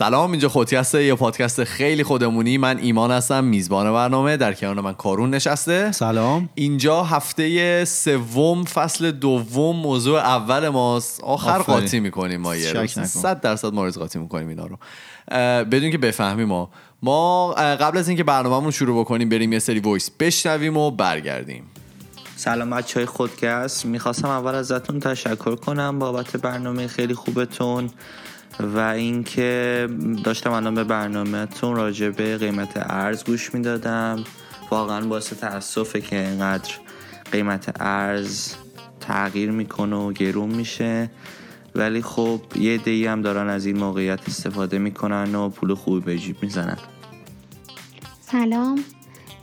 سلام اینجا هسته یه پادکست خیلی خودمونی. من ایمان هستم میزبان برنامه. در کنار من کارون نشسته. سلام. اینجا هفته سوم فصل دوم موضوع اول ماست. آخر آفرین. قاطی می‌کنیم ما یه روز. نکن. صد درصد ما روز قاطی می‌کنیم اینا رو. بدون که بفهمیم ما. ما قبل از اینکه برنامهمون شروع بکنیم بریم یه سری وایس بشنویم و برگردیم. سلام بچه های خودکست. می‌خواستم اول ازتون تشکر کنم بابت برنامه خیلی خوبتون. و اینکه داشتم الان به برنامهتون راجع به قیمت ارز گوش می‌دادم. واقعا باعث تاسفه که اینقدر قیمت ارز تغییر می‌کنه و گرون میشه. ولی خب یه دی هم دارن از این موقعیت استفاده می‌کنن و پول خوبی به جیب می‌زنن. سلام.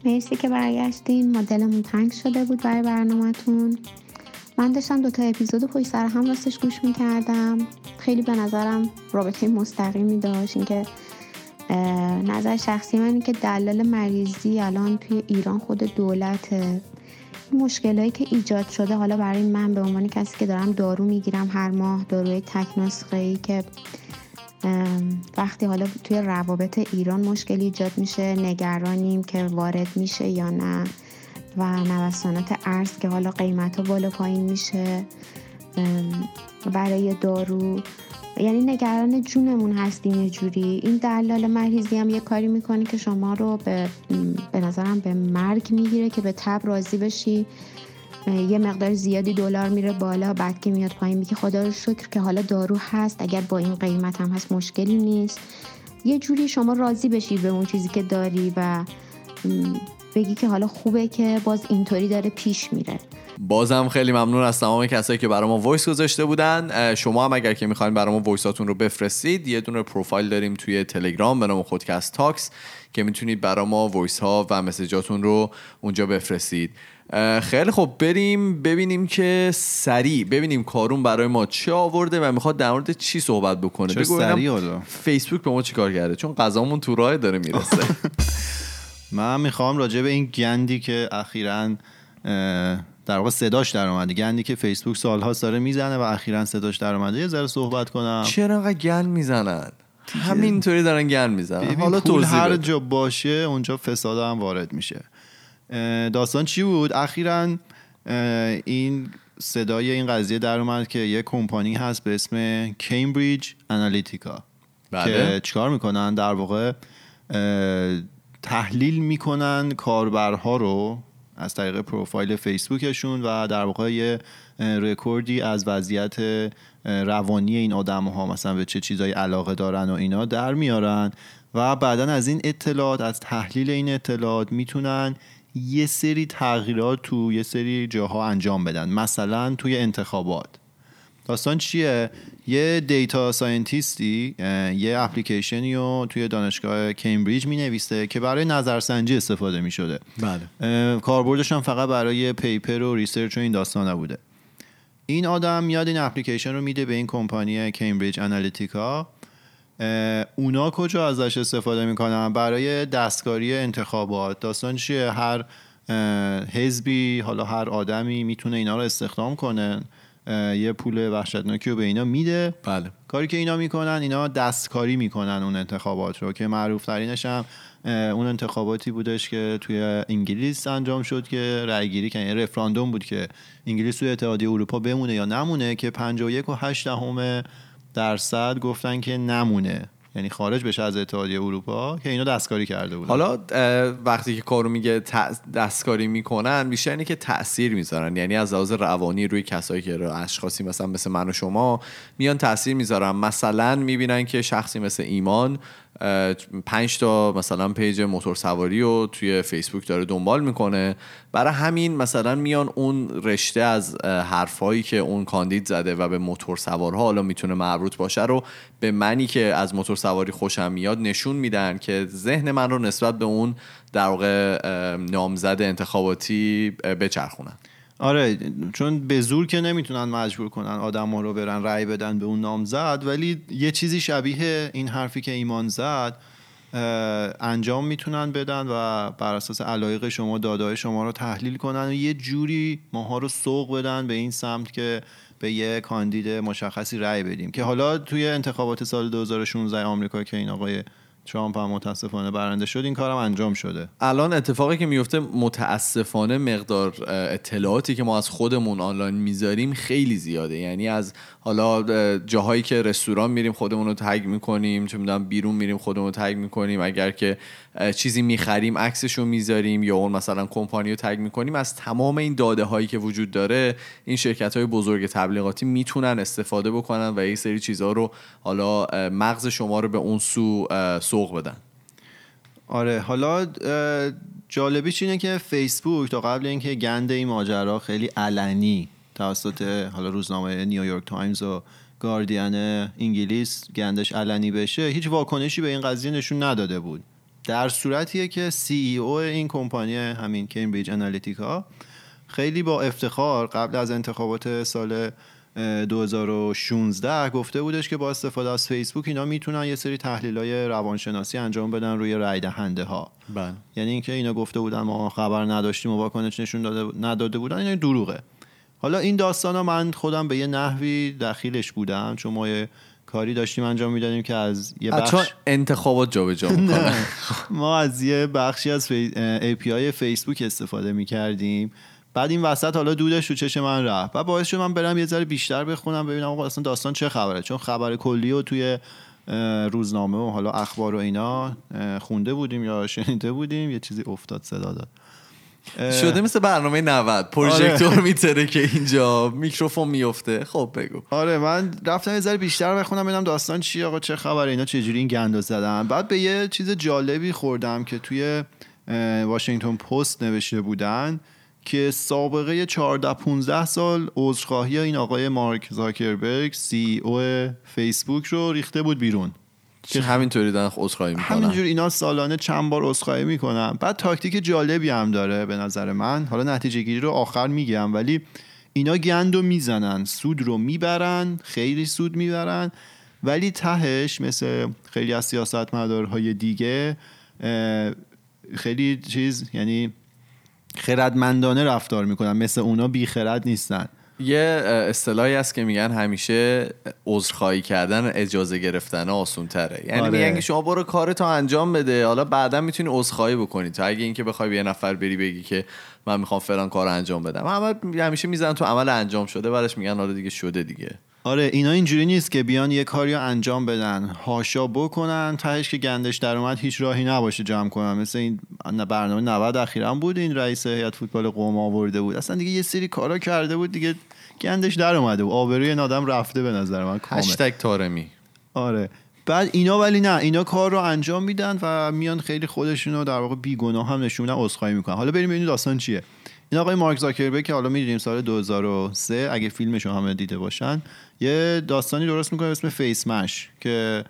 مرسی که برگشتین. ما دلمون تنگ شده بود برای برنامهتون. من داشتم دوتا اپیزود پشت سر هم راستش گوش می‌کردم. خیلی به نظرم رابطه مستقیمی داشت. اینکه نظر شخصی من اینه که دلال مریضی الان توی ایران خود دولته. مشکلایی که ایجاد شده حالا برای من به عنوان کسی که دارم دارو می‌گیرم هر ماه داروی تک نسخه ای که وقتی حالا توی روابط ایران مشکلی ایجاد میشه نگرانیم که وارد میشه یا نه. و نوسانات ارز که حالا قیمت ها بالا پایین میشه برای دارو. یعنی نگران جونمون هستیم یه جوری. این دلال مریضی هم یه کاری می‌کنه که شما رو به, به نظرم به مرگ می‌گیره که به تب راضی بشی. یه مقدار زیادی دلار میره بالا بعد که میاد پایین میگه خدا رو شکر که حالا دارو هست. اگر با این قیمت هم هست مشکلی نیست. یه جوری شما راضی بشی به اون چیزی که داری و بگی که حالا خوبه که باز اینطوری داره پیش میره. بازم خیلی ممنون از تمام کسایی که برای ما voice گذاشته بودن. شما هم اگر که می‌خواین برای ما voice اتون رو بفرستید یه دونه پروفایل داریم توی تلگرام به نام خودکست Talks که می‌تونید برای ما voice ها و message اتون رو اونجا بفرستید. خیلی خب بریم ببینیم که سریع ببینیم کارون برای ما چه آورده و می‌خواد در مورد چی صحبت بکنه. بگو ببینم سریع؟ فیسبوک به ما چیکار کرده؟ چون غذامون تو راه داره می‌رسه. من می‌خوام راجع به این گندی که اخیرا در واقع صداش در اومده گندی که فیسبوک سالهاست داره می‌زنه و اخیرا صداش در اومده یه ذره صحبت کنم. چرا انقدر گل می‌زنن؟ همینطوری دارن گل می‌زنن. حالا پول توضیح هر بده. جا باشه اونجا فساد هم وارد میشه. داستان چی بود؟ اخیرا این صدای این قضیه در اومد که یه کمپانی هست به اسم کمبریج انالیتیکا بله. که چیکار می‌کنن؟ در واقع تحلیل می‌کنن کاربرها رو از طریق پروفایل فیسبوکشون و در واقع یه رکوردی از وضعیت روانی این آدم ها مثلا به چه چیزایی علاقه دارن و اینا در میارن و بعدا از این اطلاعات از تحلیل این اطلاعات می‌تونن یه سری تغییرات تو یه سری جاها انجام بدن. مثلا توی انتخابات. داستان چیه؟ یه data scientist ی یه اپلیکیشنی رو توی دانشگاه کمبریج می نویسه که برای نظرسنجی استفاده می شده بله کاربردش هم فقط برای paper و research و این داستان نبوده. این آدم میاد این اپلیکیشن رو میده به این کمپانی کمبریج انالیتیکا. اونا کجا ازش استفاده می‌کنن؟ برای دستکاری انتخابات. داستان چیه؟ هر حزبی حالا هر آدمی می‌تونه اینا رو استخدام کنه. یه پول وحشتناکی رو به اینا میده. بله. کاری که اینا می‌کنن اینا دستکاری می‌کنن اون انتخابات رو که معروف ترینش هم اون انتخاباتی بودش که توی انگلیس انجام شد که رأی گیری کردن یعنی رفراندوم بود که انگلیس توی اتحادیه اروپا بمونه یا نمونه که 51 و 8 دهم درصد گفتن که نمونه. یعنی خارج بشه از اتحادیه اروپا که اینا دستکاری کرده بودن. حالا وقتی که کارو میگه دستکاری می‌کنن بیشتر اینه که تاثیر می‌ذارن. یعنی از لحاظ روانی روی کسایی که رو- اشخاصی مثلا مثل من و شما میان تاثیر می‌ذارن. مثلا می‌بینن که شخصی مثل ایمان پنج تا مثلا پیج موتور سواری رو توی فیسبوک داره دنبال می‌کنه. برای همین مثلا میان اون رشته از اه، حرفایی که اون کاندید زده و به موتور سوارها حالا می‌تونه مربوط باشه رو به منی که از موتور سواری خوشم میاد نشون میدن که ذهن من رو نسبت به اون در واقع نامزد انتخاباتی بچرخونن. آره چون به زور که نمی‌تونن مجبور کنن آدم رو برن رأی بدن به اون نامزد ولی یه چیزی شبیه این حرفی که ایمان زد انجام می‌تونن بدن و بر اساس علایق شما دادای شما رو تحلیل کنن و یه جوری ماها رو سوق بدن به این سمت که به یه کاندید مشخصی رأی بدیم. که حالا توی انتخابات سال 2016 آمریکا که این آقای ترامپ هم متاسفانه برنده شد این کارم انجام شده. الان اتفاقی که میفته متاسفانه مقدار اطلاعاتی که ما از خودمون آنلاین می‌ذاریم خیلی زیاده. یعنی از حالا جاهایی که رستوران میریم خودمون رو تگ می‌کنیم چه می‌دونم بیرون میریم خودمون رو تگ می‌کنیم اگر که چیزی می‌خریم عکسش رو می‌ذاریم یا اون مثلا کمپانی رو تگ می‌کنیم از تمام این داده هایی که وجود داره این شرکت های بزرگ تبلیغاتی می‌تونن استفاده بکنن و یه سری چیزها رو حالا مغز شما رو به اون سو سوق بدن. آره حالا جالبیش اینه که فیسبوک تا قبل اینکه گند این ماجرا خیلی علنی توسط حالا روزنامه نیویورک تایمز و گاردین انگلیس گندش علنی بشه هیچ واکنشی به این قضیه نشون نداده بود. در صورتیه که CEO این کمپانی همین کمبریج انالیتیکا خیلی با افتخار قبل از انتخابات سال 2016 گفته بودش که با استفاده از فیسبوک اینا می‌تونن یه سری تحلیل های روانشناسی انجام بدن روی رای دهنده ها بله. یعنی اینکه اینا گفته بودن ما خبر نداشتیم و واکنش نشون داده نداده بودن اینا دروغه. حالا این داستان ها من خودم به یه نحوی دخیلش بودم چون ما یه کاری داشتیم انجام می‌دادیم که از یه بخش انتخابات جابجا ما از یه بخشی از فی... API فیسبوک استفاده می‌کردیم. بعد این وسط حالا دودش رو چش من رفت. و باعث شد من برم یه ذره بیشتر بخونم ببینم آقا اصلا داستان چه خبره. چون خبر کلی و توی روزنامه و حالا اخبار و اینا خونده بودیم یا شنیده بودیم یه چیزی افتاد صدا داد. شده مثل برنامه 90 پروژکتور آره. میتره که اینجا. میکروفون میفته. خب بگو. آره من رفتم یه ذره بیشتر بخونم ببینم داستان چی آقا چه خبره اینا چجوری این گندو زدن. بعد به یه چیز جالبی خوردم که توی واشنگتن پست نوشته بودن که سابقه 14 15 سال عذرخواهی این آقای مارک زاکربرگ سی او فیسبوک رو ریخته بود بیرون. که همینطوری دارن عذرخواهی می‌کنن؟ همینجور اینا سالانه چند بار عذرخواهی می‌کنن. بعد تاکتیک جالبی هم داره به نظر من. حالا نتیجه گیری رو آخر میگم ولی اینا گند رو می‌زنن سود رو می‌برن خیلی سود می‌برن. ولی تهش مثل خیلی از سیاست مدارهای دیگه خیلی چیز یعنی خردمندانه رفتار می‌کنن. مثل اونا بی خرد نیستن. یه اصطلاحی هست که میگن همیشه عذرخواهی کردن اجازه گرفتن آسون تره یعنی آره. میگن که شما برو کارتو انجام بده. حالا بعدا می‌تونی عذرخواهی بکنی. تا اگه اینکه بخوای یه نفر بری بگی که من می‌خوام فلان کار انجام بدم. همه همیشه می‌زنن تو عمل انجام شده. بعدش میگن حالا دیگه شده دیگه. آره اینا اینجوری نیست که بیان یه کاری رو انجام بدن. هاشا بکنن تهش که گندش در اومد هیچ راهی نباشه جمع کنن. مثل این برنامه 90 اخیرا بود این رئیس هیئت فوتبال قم آورده بود. اصلا دیگه یه سری کارا کرده بود دیگه گندش در اومده و آبروی این آدم رفته به نظر من هشتگ تارمی. آره. بعد اینا ولی نه اینا کار رو انجام میدن و میان خیلی خودشونو در واقع بیگناه هم نشون میدن عذرخواهی می‌کنن. حالا بریم ببینیم داستان چیه. این آقای مارک زاکربرگ که حالا می‌دونیم سال 2003 اگه فیلمش رو همه دیده باشن یه داستانی درست می‌کنه اسم Facemash که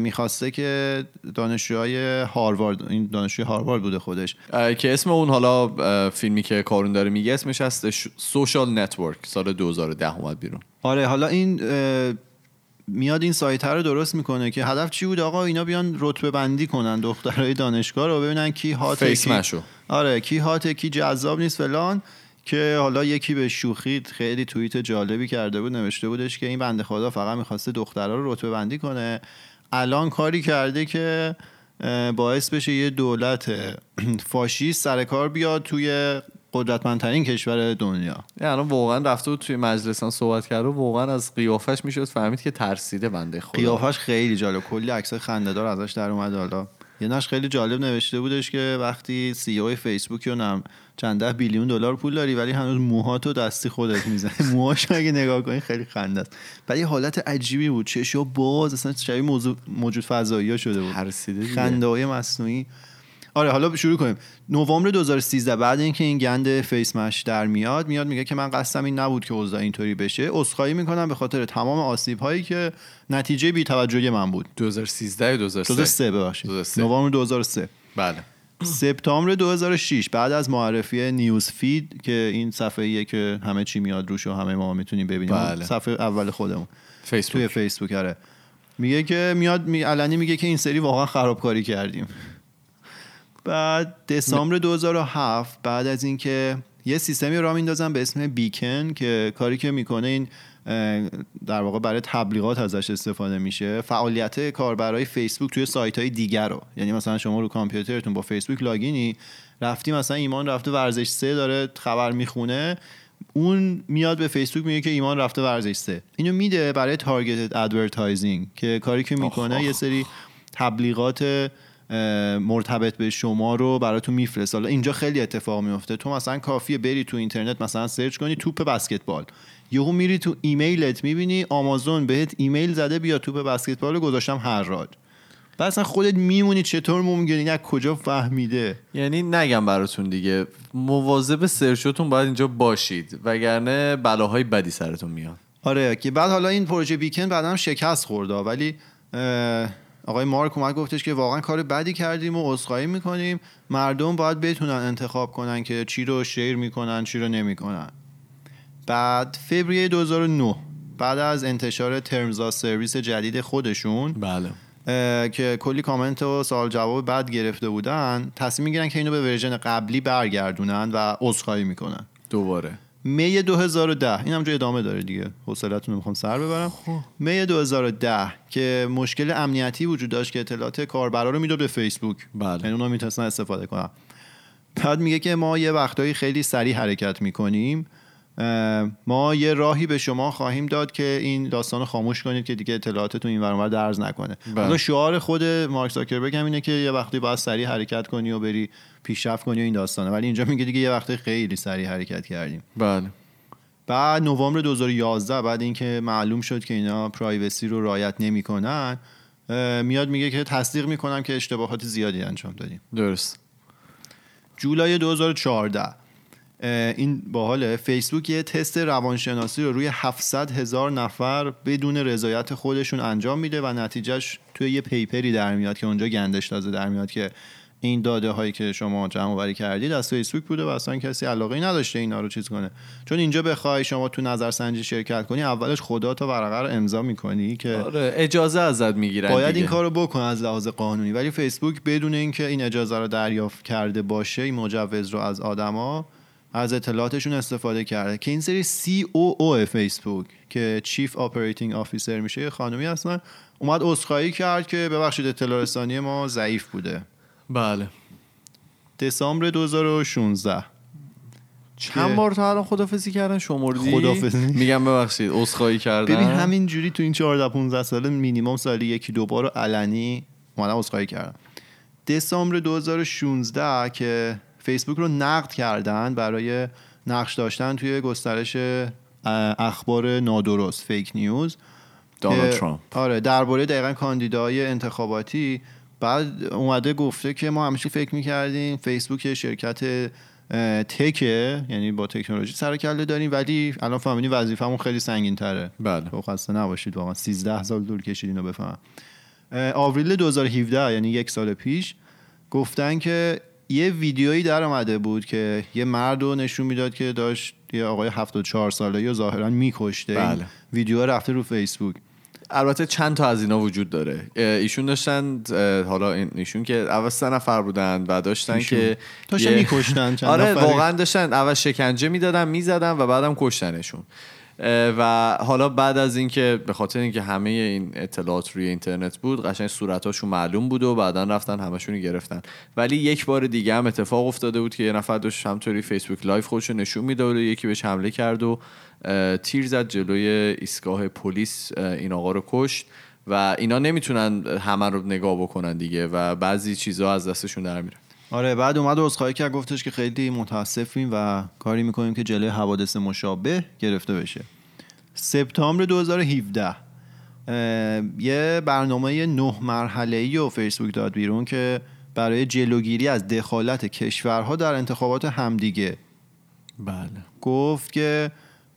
می‌خواسته که دانشجوهای هاروارد این دانشجوی هاروارد بوده خودش. که اسم اون حالا فیلمی که کارون داره میگه اسمش هست Social Network سال 2010 اومد بیرون. آره حالا این میاد این سایت رو درست می‌کنه که هدف چی بود؟ آقا اینا بیان رتبه بندی کنن دخترای دانشگاه رو ببینن کی hot مشو. آره کی hot کی جذاب نیست فلان که حالا یکی به شوخی خیلی توییت جالبی کرده بود نوشته بودش که این بنده خدا فقط می‌خواسته دخترها رو رتبه بندی کنه. الان کاری کرده که باعث بشه یه دولت فاشیست سر کار بیاد توی قدرتمندترین کشور دنیا. یعنی واقعا رفته بود توی مجلسان صحبت کرده و واقعا از قیافش می‌شد فهمید که ترسیده بنده خدا. قیافش خیلی جالب کلی عکس خنده‌دار ازش در اومد. حالا یه نش خیلی جالب نوشته بودش که وقتی سی او فیسبوک رو نم چند ده بیلیون دلار پول داری ولی هنوز موهاتو دستی خودت می‌زنی. موهاش اگه نگاه کنی خیلی خنده است. ولی حالت عجیبی بود. چشو باز اصلا شبیه موجود فضایی ها شده بود. خنده های مصنوعی. آره حالا شروع کنیم. نوامبر 2013 بعد اینکه این گند Facemash در میاد میاد میگه که من قصدم این نبود که اوضاع اینطوری بشه. عذرخواهی می‌کنم به خاطر تمام آسیب هایی که نتیجه بی توجهی من بود. 2013 یا 2003 2003 ببخشید. نوامبر 2003 بله. سپتامبر 2006 بعد از معرفی News Feed که این صفحه ایه که همه چی میاد روش و همه ما می‌تونیم ببینیم. بله. صفحه اول خودمون. فیسبوک. توی فیسبوک آره. میگه که میاد می... علنی میگه که این سری واقعا خرابکاری کردیم. بعد دسامبر 2007 بعد از اینکه یه سیستمی را میندازن به اسم بیکن که کاری که می‌کنه این در واقع برای تبلیغات ازش استفاده میشه. فعالیت کاربرای فیسبوک توی سایت های دیگر رو. یعنی مثلا شما رو کامپیوترتون با فیسبوک لاگینی رفتی مثلا ایمان رفته ورزش سه داره خبر می‌خونه. اون میاد به فیسبوک میگه که ایمان رفته ورزش سه. اینو میده برای targeted advertising که کاری که می‌کنه یه سری تبلیغات مرتبط به شما رو براتون می‌فرسته حالا اینجا خیلی اتفاق میفته تو مثلا کافیه بری تو اینترنت مثلا search کنی توپ بسکتبال. یهو میری تو ایمیلت می‌بینی آمازون بهت ایمیل زده بیا توپ بسکتبال رو گذاشتم حراج اصلا خودت میمونی چطور ممکنه؟ از کجا فهمیده؟ یعنی نگم براتون دیگه. مواظب search تون باید اینجا باشید وگرنه بلاهای بدی سرتون میاد آره که بعد حالا این پروژه Beacon بعدم شکست خورده ولی آقای مارک اومد گفتش که واقعا کار بدی کردیم و عذرخواهی می‌کنیم. مردم باید بتونن انتخاب کنن که چی رو share می‌کنن چی رو نمی‌کنن. بعد فوریه 2009 بعد از انتشار terms of service جدید خودشون بله. که کلی کامنت و سوال جواب بد گرفته بودن تصمیم می‌گیرن که اینو به version قبلی برگردونن و عذرخواهی می‌کنن. دوباره. می 2010 این همجا ادامه داره دیگه. حوصلتون رو می‌خوام سر ببرم. خب. می 2010 که مشکل امنیتی وجود داشت که اطلاعات کاربرا رو می‌داد به فیسبوک. بله. یعنی اونا می‌تونستن استفاده کنن. بعد میگه که ما یه وقتایی خیلی سریع حرکت می‌کنیم. ما یه راهی به شما خواهیم داد که این داستان رو خاموش کنید که دیگه اطلاعاتتون این ورانور درز نکنه. بله. شعار خود مارک زاکربرگ هم اینه که یه وقتی باید سریع حرکت کنی و بری پیشرفت کنی و این داستانه. ولی اینجا میگه دیگه یه وقتی خیلی سریع حرکت کردیم. بله. بعد نوامبر 2011 بعد اینکه معلوم شد که اینا پرایوسی رو رعایت نمی‌کنن میاد میگه که تصدیق می‌کنم که اشتباهات زیادی انجام دادیم. درست. جولای 2014 این باحاله فیسبوک یه تست روانشناسی رو روی 700 هزار نفر بدون رضایت خودشون انجام میده و نتیجهش توی یه پیپری در میاد که اونجا گندش تازه در میاد که این داده هایی که شما جمع آوری کردید از فیسبوک بوده و اصلا کسی علاقه ای نداشته اینا رو چیز کنه. چون اینجا بخوای شما تو نظرسنجی شرکت کنی اولش صد تا ورقه رو امضا می‌کنی که آره اجازه ازت می‌گیرن باید این کارو بکن از لحاظ قانونی. ولی فیسبوک بدون اینکه این اجازه رو دریافت کرده باشه این مجوز رو از آدما از اطلاعاتشون استفاده کرده که این سری COO فیسبوک که Chief Operating Officer میشه یه خانمی هستن اومد عذرخواهی کرد که ببخشید اطلاع رسانی ما ضعیف بوده. بله. دسامبر 2016 چند بار تا الان خدافزی کردن؟ شمردی؟ خدافزی میگم ببخشید عذرخواهی کردن؟ ببین همین جوری تو این 14 15 سال مینیمم سالی یکی دو بار علنی اومدن عذرخواهی کردن دسامبر 2016 که فیسبوک رو نقد کردن برای نقش داشتن توی گسترش اخبار نادرست فیک نیوز دونالد ترامپ. آره درباره دقیقا کاندیدای انتخاباتی. بعد اومده گفته که ما همیشه فکر می‌کردیم فیسبوک شرکت تکه یعنی با تکنولوژی سر کله داریم ولی الان فهمیدیم وظیفمون خیلی سنگین تره بله. خب خسته نباشید واقعا. 13 سال دور کشید اینو بفهم آوریل 2017 یعنی یک سال پیش گفتن که یه ویدیویی در آمده بود که یه مرد رو نشون می‌داد که داشت یه آقای 74 ساله یا ظاهرا میکشته بله. ویدیو رفته رو فیسبوک. البته چند تا از اینا وجود داره. ایشون داشتن حالا ایشون که اول سه نفر بودن و داشتن که داشتن میکشتن آره واقعا داشتن اول شکنجه می‌دادن می‌زدن و بعدم کشتنشون. و حالا بعد از اینکه به خاطر اینکه همه این اطلاعات روی اینترنت بود قشنگ صورتاشون معلوم بود و بعدا رفتن همشون گرفتن. ولی یک بار دیگه هم اتفاق افتاده بود که یه نفر داشت همینطوری Facebook Live خودش نشون می‌داد و یکی بهش حمله کرد و تیر زد جلوی ایستگاه پلیس این آقا رو کشت و اینا نمی‌تونن همه رو نگاه بکنن دیگه و بعضی چیزها از دستشون در میره. آره بعد اومد عذرخواهی کرد گفتش که خیلی متاسفیم و کاری می‌کنیم که جلوی حوادث مشابه گرفته بشه. سپتامبر 2017 یه برنامه نه مرحله ای و فیسبوک داد بیرون که برای جلوگیری از دخالت کشورها در انتخابات همدیگه. بله. گفت که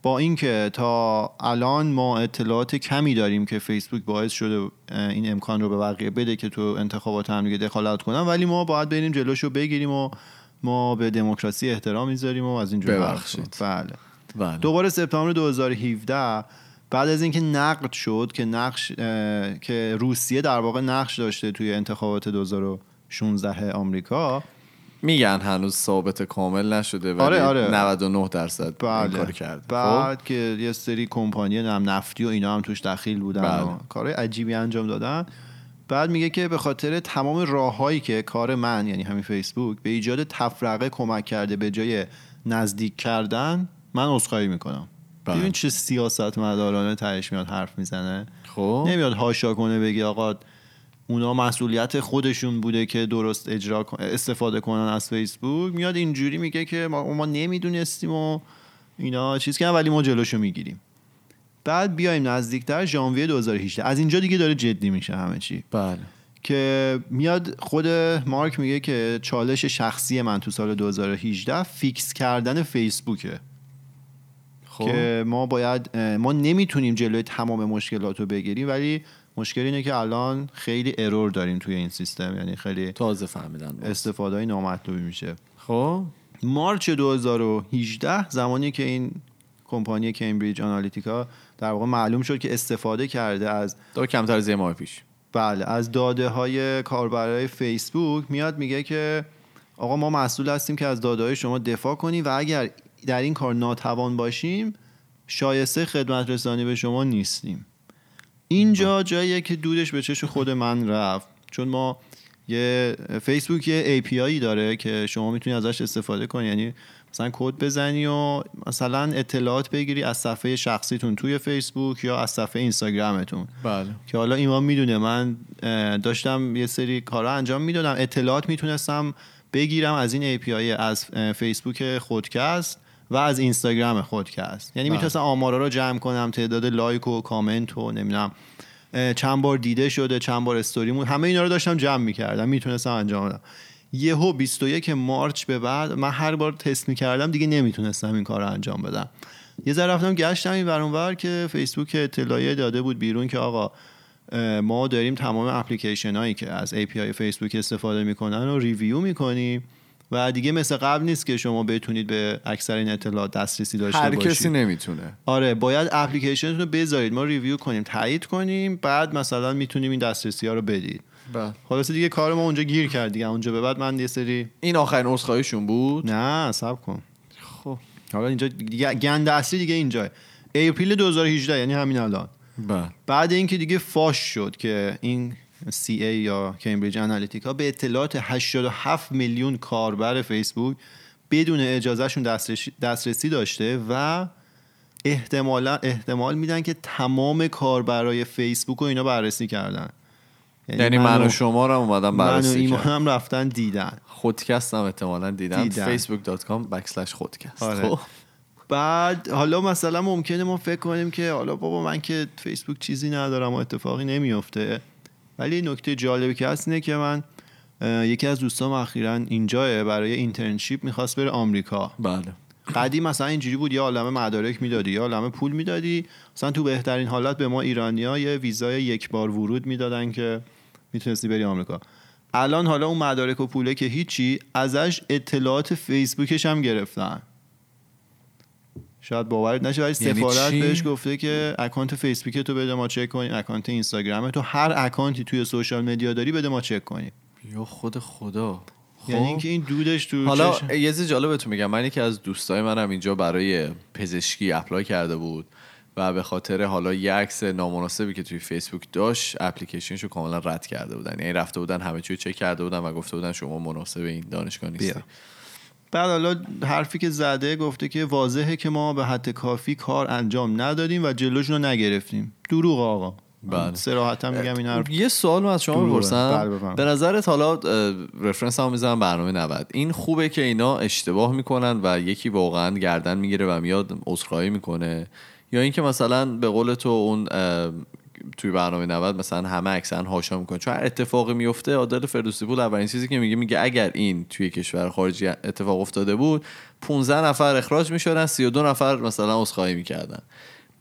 با اینکه تا الان ما اطلاعات کمی داریم که فیسبوک باعث شده این امکان رو به بقیه بده که تو انتخابات هم دیگه دخالت کنن ولی ما باید بریم جلوشو بگیریم و ما به دموکراسی احترام می‌ذاریم و از اینجور ببخشید بله. بله. دوباره سپتامبر 2017 بعد از اینکه نقد شد که نقش که روسیه در واقع نقش داشته توی انتخابات 2016 آمریکا میگن هنوز ثابت کامل نشده ولی آره، آره. 99 درصد بله کارو کرد خب؟ بعد که یه سری کمپانی نم نفتی و اینا هم توش دخیل بودن بله. کارهای عجیبی انجام دادن بعد میگه که به خاطر تمام راههایی که کار من یعنی همین فیسبوک به ایجاد تفرقه کمک کرده به جای نزدیک کردن من عذرخواهی می‌کنم بله. ببین چه سیاست مدارانه تهش میاد حرف می‌زنه خب نمیاد هاشا کنه بگی آقا اونا مسئولیت خودشون بوده که درست اجرا استفاده کنن از فیسبوک. میاد اینجوری میگه که ما, ما نمی‌دونستیم و اینا چیز که ولی ما جلوشو می‌گیریم. بعد بیایم نزدیکتر ژانویه 2018 از اینجا دیگه داره جدی میشه همه چی. بله. که میاد خود مارک میگه که چالش شخصی من تو سال 2018 فیکس کردن فیسبوکه. خب. که ما باید ما نمی‌تونیم جلوی تمام مشکلات رو بگیریم ولی مشکل اینه که الان خیلی ارور داریم توی این سیستم یعنی خیلی تازه فهمیدن. استفاده های نامطلوبی میشه. خب؟ مارچ 2018 زمانی که این کمپانی کمبریج آنالیتیکا در واقع معلوم شد که استفاده کرده از دو کمتر از یه ماه پیش. بله از داده های کاربرای فیسبوک میاد میگه که آقا ما مسئول هستیم که از داده های شما دفاع کنیم و اگر در این کار ناتوان باشیم شایسته خدمت رسانی به شما نیستیم. اینجا جاییه که دودش به چش خود من رفت. چون ما یه فیسبوک یه API داره که شما می‌تونی ازش استفاده کنی. یعنی مثلا کد بزنی و مثلا اطلاعات بگیری از صفحه شخصیتون توی فیسبوک یا از صفحه اینستاگرامتون. بله. که حالا ایمان می‌دونه من داشتم یه سری کارا انجام می‌دادم. اطلاعات می‌تونستم بگیرم از این API از اه، فیسبوک خودکست. و از اینستاگرام خودکست. یعنی بله. می‌تونستم آمارا رو جمع کنم تعداد لایک و کامنت و نمی‌دونم چند بار دیده شده چند بار استوریمون همه اینا رو داشتم جمع می‌کردم می‌تونستم انجام بدم. یهو 21 March به بعد من هر بار تست می‌کردم دیگه نمی‌تونستم این کار رو انجام بدم. یه ذره رفتم گشتم این ور اون ور که فیسبوک اطلاعیه داده بود بیرون که آقا ما داریم تمام اپلیکیشن هایی که از API فیسبوک استفاده می‌کنن رو review می‌کنیم. و دیگه مثل قبل نیست که شما بتونید به اکثر این اطلاعات دسترسی داشته هر باشید. کسی نمی‌تونه. آره باید اپلیکیشنتون رو بذارید. ما ریویو کنیم تایید کنیم بعد مثلا می‌تونیم این دسترسی ها رو بدید. بله. خلاصه دیگه کار ما اونجا گیر کرد دیگه. اونجا به بعد من یه سری این آخرین عذرخواهیشون بود؟ نه سب کن. خب. حالا اینجا دیگه گند اصلی دیگه اینجاه اپریل 2018 یعنی همین الان. بله. بعد اینکه دیگه فاش شد که این CA یا کمبریج انالیتیکا به اطلاعات 87 میلیون کاربر فیسبوک بدون اجازهشون دسترسی, داشته و احتمالا احتمال میدن که تمام کاربرای فیسبوک رو اینا بررسی کردن. یعنی من و شما رو هم اومدم من و بررسی هم رفتن دیدن. خودکست هم احتمالا دیدن. facebook.com backslash خودکست. آره. خب. بعد حالا مثلا ممکنه ما فکر کنیم که حالا بابا من که فیسبوک چیزی ندارم و اتفاقی نمیفته ولی نکته جالبی که هست اینه که من یکی از دوستام اخیرا اینجا برای internship می‌خواست بره آمریکا. بله. قدیم مثلا اینجوری بود یه عالمه مدارک می‌دادی یه عالمه پول می‌دادی. مثلا تو بهترین حالت به ما ایرانیا یه ویزای یک بار ورود می‌دادن که می‌تونستی بری آمریکا. الان حالا اون مدارک و پوله که هیچی ازش اطلاعات فیسبوکش هم گرفتن. شاید باورت نشه ولی یعنی سفارت چی؟ بهش گفته که اکانت فیسبوک تو بده ما چک کنیم اکانت اینستاگرام تو هر اکانتی توی social media داری بده ما چک کنیم یا خود خدا یعنی خب. اینکه این دودش تو حالا چشم- یه چیز جالب بهتون میگم من یکی از دوستای منم اینجا برای پزشکی اپلای کرده بود و به خاطر حالا یه عکس نامناسبی که توی فیسبوک داشت اپلیکیشنشو کاملا رد کرده بودن یعنی رفته بودن همه چیو چک کرده بودن و گفته بودن شما مناسب این دانشگاه نیستی بیا. بعد حالا حرفی که زده گفته که واضحه که ما به حد کافی کار انجام ندادیم و جلوشون رو نگرفتیم دروغ آقا بله. سراحتا میگم این حرف یه سوال از شما. بپرسم بله،. به نظرت حالا رفرنس هم می‌زنم برنامه 90 این خوبه که اینا اشتباه می‌کنن و یکی واقعا گردن می‌گیره و میاد عذرخواهی می‌کنه یا اینکه مثلا به قول تو اون توی برنامه 90 مثلا همه اکثرا هاشا می‌کنن. چون هر اتفاقی میفته عادل فردوسی پور اولین چیزی که میگه میگه اگر این توی کشور خارجی اتفاق افتاده بود 15 نفر اخراج می‌شدن 32 نفر مثلا عذرخواهی می‌کردن.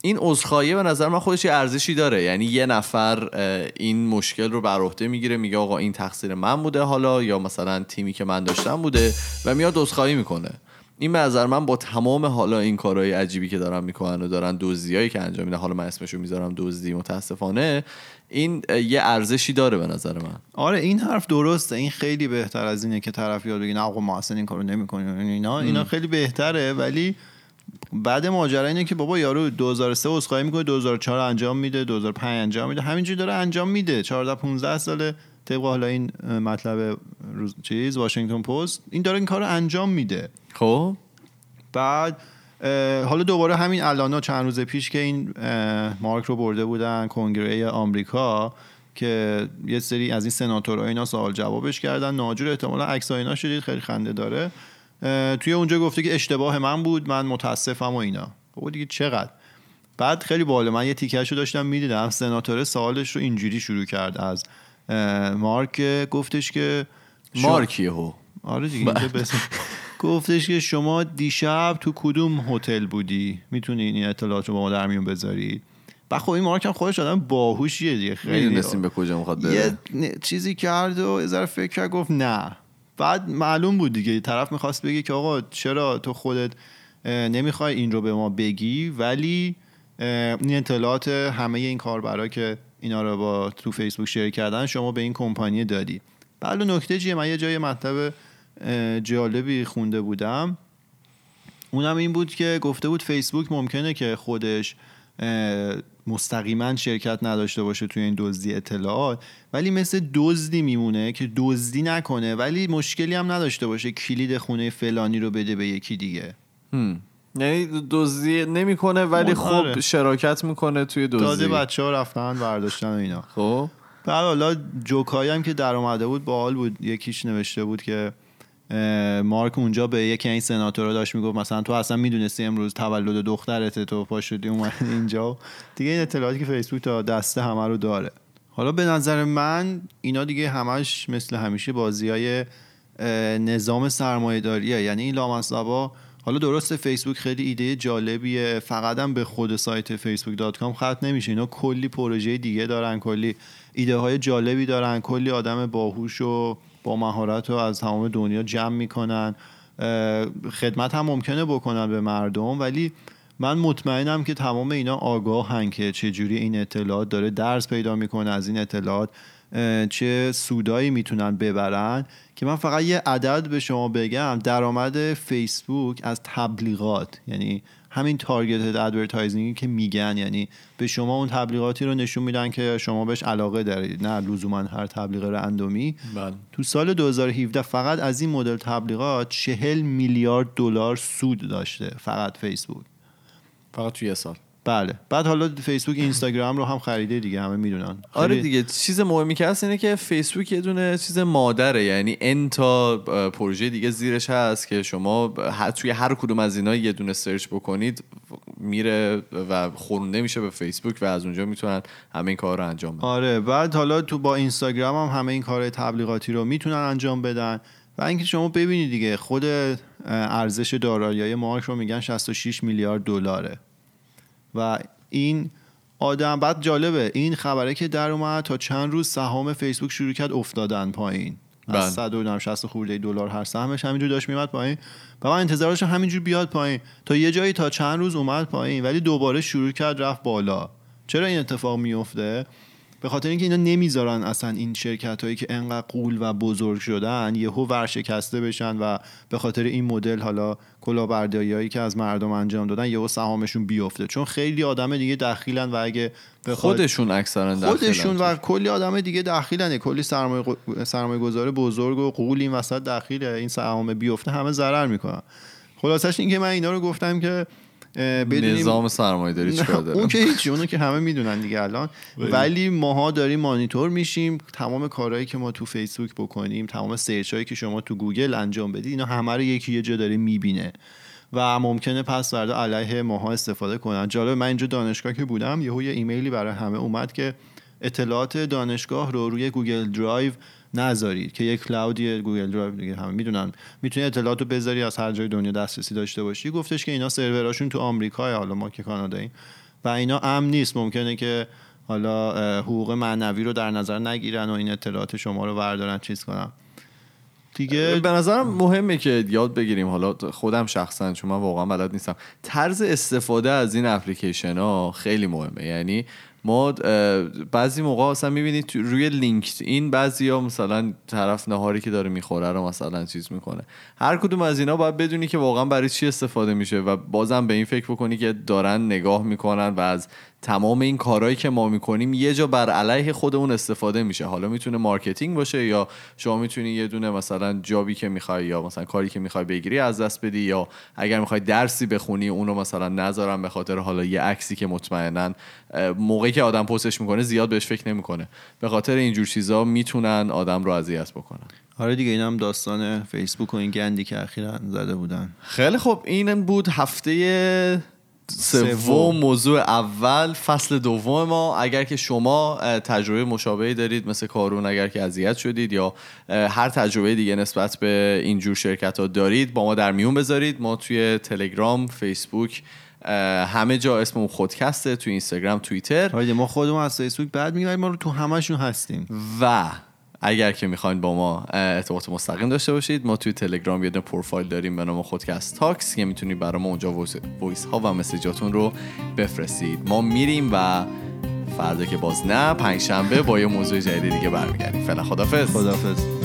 این عذرخواهی به نظر من خودش ارزشی داره. یعنی یه نفر این مشکل رو بر عهده می‌گیره میگه آقا این تقصیر من بوده حالا یا مثلا تیمی که من داشتم بوده و میاد عذرخواهی می‌کنه. این به نظر من با تمام حالا این کارهای عجیبی که دارن می‌کنن و دارن دزدیایی که انجام میدن حالا من اسمشو می‌ذارم دزدی متاسفانه این یه ارزشی داره به نظر من. آره این حرف درسته. این خیلی بهتر از اینه که طرف یاد بگه نه آقا ما اصلا این کارو نمی‌کنیم. اینا اینا خیلی بهتره ولی بعد ماجرا اینه که بابا یارو 2003 عذرخواهی می‌کنه 2004 انجام میده 2005 انجام میده همینجوری داره انجام میده. 14 15 ساله طبق حالا این مطلب روز چیز واشنگتن پست این داره این کارو انجام میده. خب. بعد حالا دوباره همین الانا چند روز پیش که این مارک رو برده بودن کنگره آمریکا که یه سری از این سناتورها اینا سوال جوابش کردن. ناجور احتمالا عکس اینا شدید خیلی خنده داره. توی اونجا گفته که اشتباه من بود من متاسفم و اینا. بابا دیگه چقدر؟ بعد خیلی بالا من یه تیکش رو داشتم می‌دیدم. سناتور سوالش رو اینجوری شروع کرد از مارک گفتش که مارکی هو آره دیگه گفتش که شما دیشب تو کدوم هتل بودی؟ می‌تونی این اطلاعات رو با ما در میون بذارید و خب این مارک هم خودش آدم باهوشیه دیگه خیلی به کجا می‌خواد بره. یه چیزی کرد و یه فکر کرد گفت نه. بعد معلوم بود دیگه طرف می‌خواست بگه که آقا چرا تو خودت نمی‌خوای این رو به ما بگی؟ ولی این اطلاعات همه این کاربرا که اینا رو با تو فیسبوک شیر کردن شما به این کمپانی دادی. بعد نکته چیه؟ من یه جای مطلب جالبی خونده بودم. اونم این بود که گفته بود فیسبوک ممکنه که خودش مستقیما شرکت نداشته باشه توی این دزدی اطلاعات ولی مثل دزدی میمونه که دزدی نکنه ولی مشکلی هم نداشته باشه کلید خونه فلانی رو بده به یکی دیگه. یعنی دزدی نمی‌کنه ولی خب آره. شراکت می‌کنه توی دزدی. داده بچه ها رفتن برداشتن و اینا. خب. بعد حالا جوکایی هم که در اومده بود باحال بود. یکیش نوشته بود که مارک اونجا به یکی این سناتورا داشت می‌گفت مثلا تو اصلا می‌دونستی امروز تولد دخترت تو پا شدی اومد اینجا. دیگه این اطلاعاتی که فیسبوک تا دسته همه رو داره. حالا به نظر من اینا دیگه همش مثل همیشه بازی های نظام سرمایه داریه یعنی این لامصبا حالا درست فیسبوک خیلی ایده جالبیه. فقط هم به خود سایت فیسبوک دات کام ختم نمیشه. اینا کلی پروژه دیگه دارن کلی ایده های جالبی دارن. کلی آدم باهوش و با مهارت رو از تمام دنیا جمع می‌کنن. خدمت هم ممکنه بکنن به مردم ولی من مطمئنم که تمام اینا آگاهن که چجوری این اطلاعات داره درز پیدا می‌کنه از این اطلاعات چه سودایی می‌تونن ببرن که من فقط یه عدد به شما بگم درآمد فیسبوک از تبلیغات یعنی همین target advertising ی که میگن یعنی به شما اون تبلیغاتی رو نشون میدن که شما بهش علاقه دارید نه لزوما هر تبلیغ random ی بله. تو سال 2017 فقط از این مدل تبلیغات 40 میلیارد دلار سود داشته فقط فیسبوک فقط توی یه سال بله. بعد حالا فیسبوک اینستاگرام رو هم خریده دیگه همه می‌دونن. آره دیگه چیز مهمی که هست اینه که فیسبوک یه دونه چیز مادره یعنی ان تا پروژه دیگه زیرش هست که شما توی هر کدوم از اینا یه دونه سرچ بکنید میره و خورونده میشه به فیسبوک و از اونجا می‌تونن همه این کار رو انجام بدن. آره. بعد حالا تو با اینستاگرام هم همه این کار تبلیغاتی رو می‌تونن انجام بدن. و اینکه شما ببینید دیگه خود ارزش دارایی مارک رو میگن 66 میلیارد دلاره. و این آدم بعد جالبه این خبره که در اومد تا چند روز سهام فیسبوک شروع کرد افتادن پایین. از 160 بله. خورده دلار هر سهمش همینجور داشت میمد پایین. و من انتظارش همینجور بیاد پایین. تا یه جایی تا چند روز اومد پایین ولی دوباره شروع کرد رفت بالا. چرا این اتفاق میفته به خاطر اینکه اینا نمی‌ذارن اصلا این شرکت هایی که انقدر قول و بزرگ شدن یهو ورشکسته بشن و به خاطر این مدل حالا کلاهبرداری هایی که از مردم انجام دادن یهو سهامشون بیفته. چون خیلی آدم دیگه دخیلن و اگه خودشون اکثرا خودشون و کلی آدم دیگه دخیلن کلی سرمایه سرمایه گذار بزرگ و غول این وسط دخیله این سهام بیفته همه ضرر می‌کنن. خلاصش این که من اینا رو گفتم که بدونیم نظام سرمایه داری چیکار داره اون که هیچی اونو که همه می‌دونن دیگه الان ولی ماها داریم مانیتور میشیم تمام کارهایی که ما تو فیسبوک بکنیم تمام search هایی که شما تو گوگل انجام بدید اینا همه رو یکی یه جا داره می‌بینه و ممکنه پس فردا علیه ماها استفاده کنن جالب من اینجا دانشگاه که بودم یهو یه ایمیلی برای همه اومد که اطلاعات دانشگاه رو روی Google Drive نذارید که یک cloud ی Google Drive دیگه همه می‌دونن. می‌تونی اطلاعات رو بذاری از هر جای دنیا دسترسی داشته باشی. گفتش که اینا سروراشون تو آمریکا حالا ما که کاناداییم و اینا امن نیست. ممکنه که حالا حقوق معنوی رو در نظر نگیرن و این اطلاعات شما رو بردارن چیز کنن. دیگه به نظرم مهمه که یاد بگیریم. حالا خودم شخصا چون من واقعا بلد نیستم. طرز استفاده از این اپلیکیشن ها خیلی مهمه. یعنی ما بعضی موقع مثلا می‌بینید روی LinkedIn بعضی ها مثلا طرف نهاری که داره می‌خوره رو مثلا چیز می‌کنه. هر کدوم از اینا باید بدونی که واقعا برای چی استفاده میشه و بازم به این فکر بکنی که دارن نگاه می‌کنن و از تمام این کارهایی که ما می‌کنیم یه جا بر علیه خودمون استفاده میشه. حالا می‌تونه marketing باشه یا شما می‌تونی یه دونه مثلا جابی که می‌خوای یا مثلا کاری که می‌خوای بگیری از دست بدی یا اگر می‌خوای درسی بخونی اونو مثلا نذارم به خاطر حالا یه عکسی که مطمئنا موقعی که آدم پستش می‌کنه زیاد بهش فکر نمی‌کنه. به خاطر اینجور چیزا می‌تونن آدم رو اذیت بکنن. آره دیگه این هم داستان فیسبوک و این گندی که اخیرا زده بودن. خیلی خب این بود هفته سوم موضوع اول فصل دوم ما. اگر که شما تجربه مشابهی دارید مثل کارون اگر که اذیت شدید یا هر تجربه دیگه نسبت به اینجور شرکت ها دارید با ما در میون بذارید. ما توی تلگرام فیسبوک همه جا اسممون خودکسته توی اینستاگرام توییتر. ما خودمون از فیسبوک بعد میگیم ما رو تو همشون هستیم. و اگر که می‌خواین با ما ارتباط مستقیم داشته باشید ما توی تلگرام یه پروفایل داریم به نام خودکست تاکس که می‌تونید برای ما اونجا voice ها و message اتون رو بفرستید. ما میریم و فردا که باز نه پنج شنبه با یه موضوع جدید دیگه برمیگردیم. فعلا خدافظ خدافظ